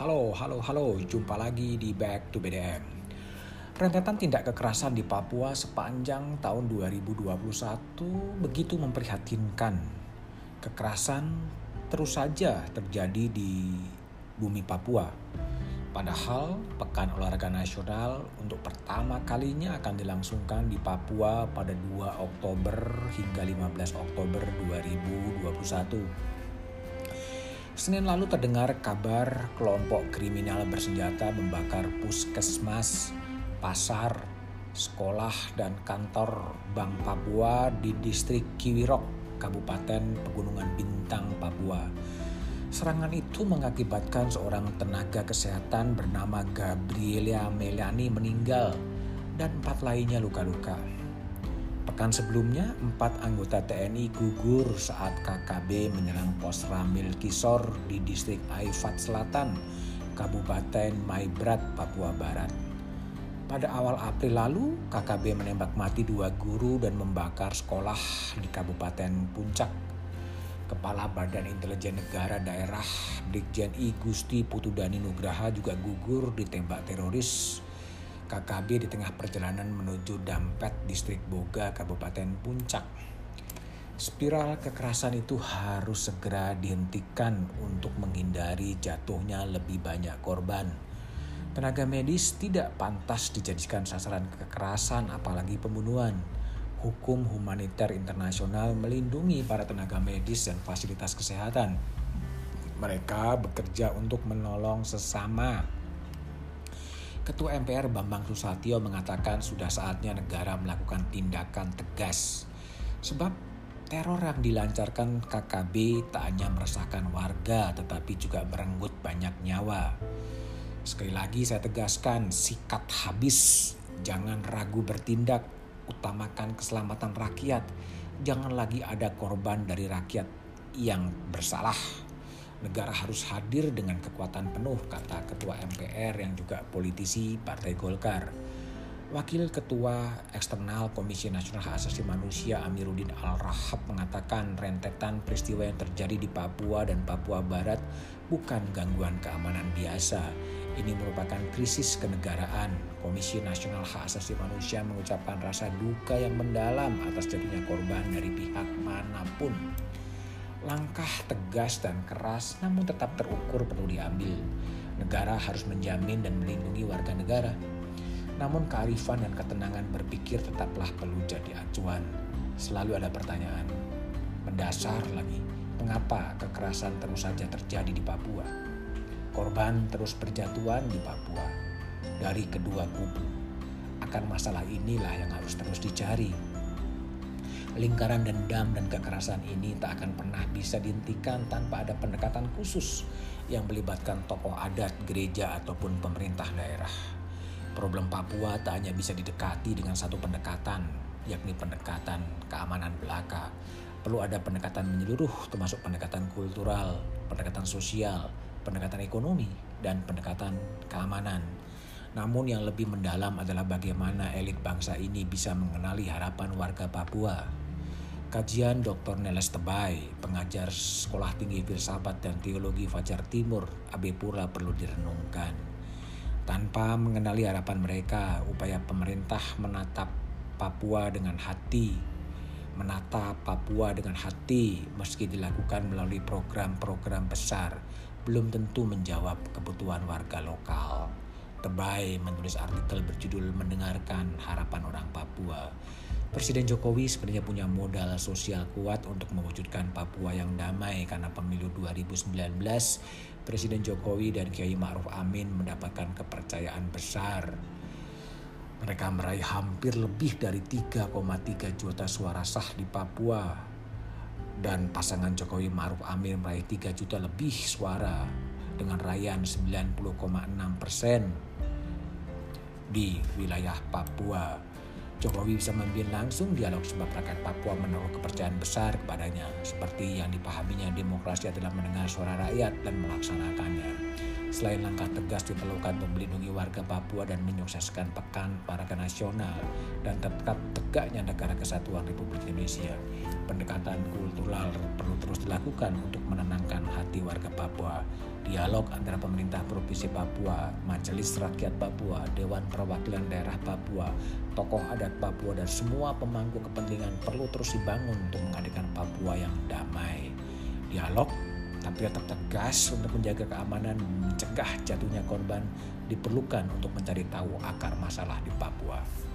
Halo, halo, halo, jumpa lagi di Back to BDM. Rentetan tindak kekerasan di Papua sepanjang tahun 2021 begitu memprihatinkan. Kekerasan terus saja terjadi di bumi Papua. Padahal Pekan Olahraga Nasional untuk pertama kalinya akan dilangsungkan di Papua pada 2 Oktober hingga 15 Oktober 2021. Senin lalu terdengar kabar kelompok kriminal bersenjata membakar puskesmas, pasar, sekolah, dan kantor Bank Papua di distrik Kiwirok, Kabupaten Pegunungan Bintang, Papua. Serangan itu mengakibatkan seorang tenaga kesehatan bernama Gabrielia Meliani meninggal dan empat lainnya luka-luka. Pekan sebelumnya, empat anggota TNI gugur saat KKB menyerang pos Ramil Kisor di distrik Aifat Selatan, Kabupaten Maibrat, Papua Barat. Pada awal April lalu, KKB menembak mati dua guru dan membakar sekolah di Kabupaten Puncak. Kepala Badan Intelijen Negara Daerah Brigjen I Gusti Putudani Nugraha juga gugur ditembak teroris KKB di tengah perjalanan menuju Dampet, Distrik Boga, Kabupaten Puncak. Spiral kekerasan itu harus segera dihentikan untuk menghindari jatuhnya lebih banyak korban. Tenaga medis tidak pantas dijadikan sasaran kekerasan apalagi pembunuhan. Hukum humaniter internasional melindungi para tenaga medis dan fasilitas kesehatan. Mereka bekerja untuk menolong sesama Ketua MPR Bambang Susatyo mengatakan sudah saatnya negara melakukan tindakan tegas. Sebab teror yang dilancarkan KKB tak hanya meresahkan warga tetapi juga merenggut banyak nyawa. Sekali lagi saya tegaskan sikat habis, jangan ragu bertindak, utamakan keselamatan rakyat. Jangan lagi ada korban dari rakyat yang bersalah negara harus hadir dengan kekuatan penuh, kata Ketua MPR yang juga politisi Partai Golkar. Wakil Ketua Eksternal Komisi Nasional Hak Asasi Manusia Amiruddin Al-Rahab mengatakan rentetan peristiwa yang terjadi di Papua dan Papua Barat bukan gangguan keamanan biasa. Ini merupakan krisis kenegaraan. Komisi Nasional Hak Asasi Manusia mengucapkan rasa duka yang mendalam atas jatuhnya korban dari pihak mana pun. Langkah tegas dan keras namun tetap terukur perlu diambil. Negara harus menjamin dan melindungi warga negara. Namun kearifan dan ketenangan berpikir tetaplah perlu jadi acuan. Selalu ada pertanyaan mendasar lagi, mengapa kekerasan terus saja terjadi di Papua? Korban terus berjatuhan di Papua dari kedua kubu. Akan masalah inilah yang harus terus dicari Lingkaran dendam dan kekerasan ini tak akan pernah bisa dihentikan tanpa ada pendekatan khusus yang melibatkan tokoh adat, gereja, ataupun pemerintah daerah. Problem Papua tak hanya bisa didekati dengan satu pendekatan, yakni pendekatan keamanan belaka. Perlu ada pendekatan menyeluruh termasuk pendekatan kultural, pendekatan sosial, pendekatan ekonomi, dan pendekatan keamanan. Namun yang lebih mendalam adalah bagaimana elit bangsa ini bisa mengenali harapan warga Papua Kajian Dr. Neles Tebay, pengajar Sekolah Tinggi Filsafat dan Teologi Fajar Timur, AB Pura perlu direnungkan. Tanpa mengenali harapan mereka, upaya pemerintah menatap Papua dengan hati, menata Papua dengan hati meski dilakukan melalui program-program besar, belum tentu menjawab kebutuhan warga lokal. Tebay menulis artikel berjudul Mendengarkan Harapan Orang Papua Presiden Jokowi sebenarnya punya modal sosial kuat untuk mewujudkan Papua yang damai karena pemilu 2019 Presiden Jokowi dan Kiai Ma'ruf Amin mendapatkan kepercayaan besar. Mereka meraih hampir lebih dari 3,3 juta suara sah di Papua dan pasangan Jokowi Ma'ruf Amin meraih 3 juta lebih suara dengan raihan 90,6 persen di wilayah Papua. Jokowi bisa memimpin langsung dialog sebab rakyat Papua menaruh kepercayaan besar kepadanya, seperti yang dipahaminya demokrasi adalah mendengar suara rakyat dan melaksanakannya. Selain langkah tegas diperlukan untuk melindungi warga Papua dan menyukseskan pekan olahraga nasional dan tetap tegaknya negara kesatuan Republik Indonesia, pendekatan kultural perlu terus dilakukan untuk menenangkan hati warga Papua dialog antara pemerintah Provinsi Papua, Majelis Rakyat Papua, Dewan Perwakilan Daerah Papua, tokoh adat Papua dan semua pemangku kepentingan perlu terus dibangun untuk menghadirkan Papua yang damai. Dialog tapi tetap tegas untuk menjaga keamanan mencegah jatuhnya korban diperlukan untuk mencari tahu akar masalah di Papua.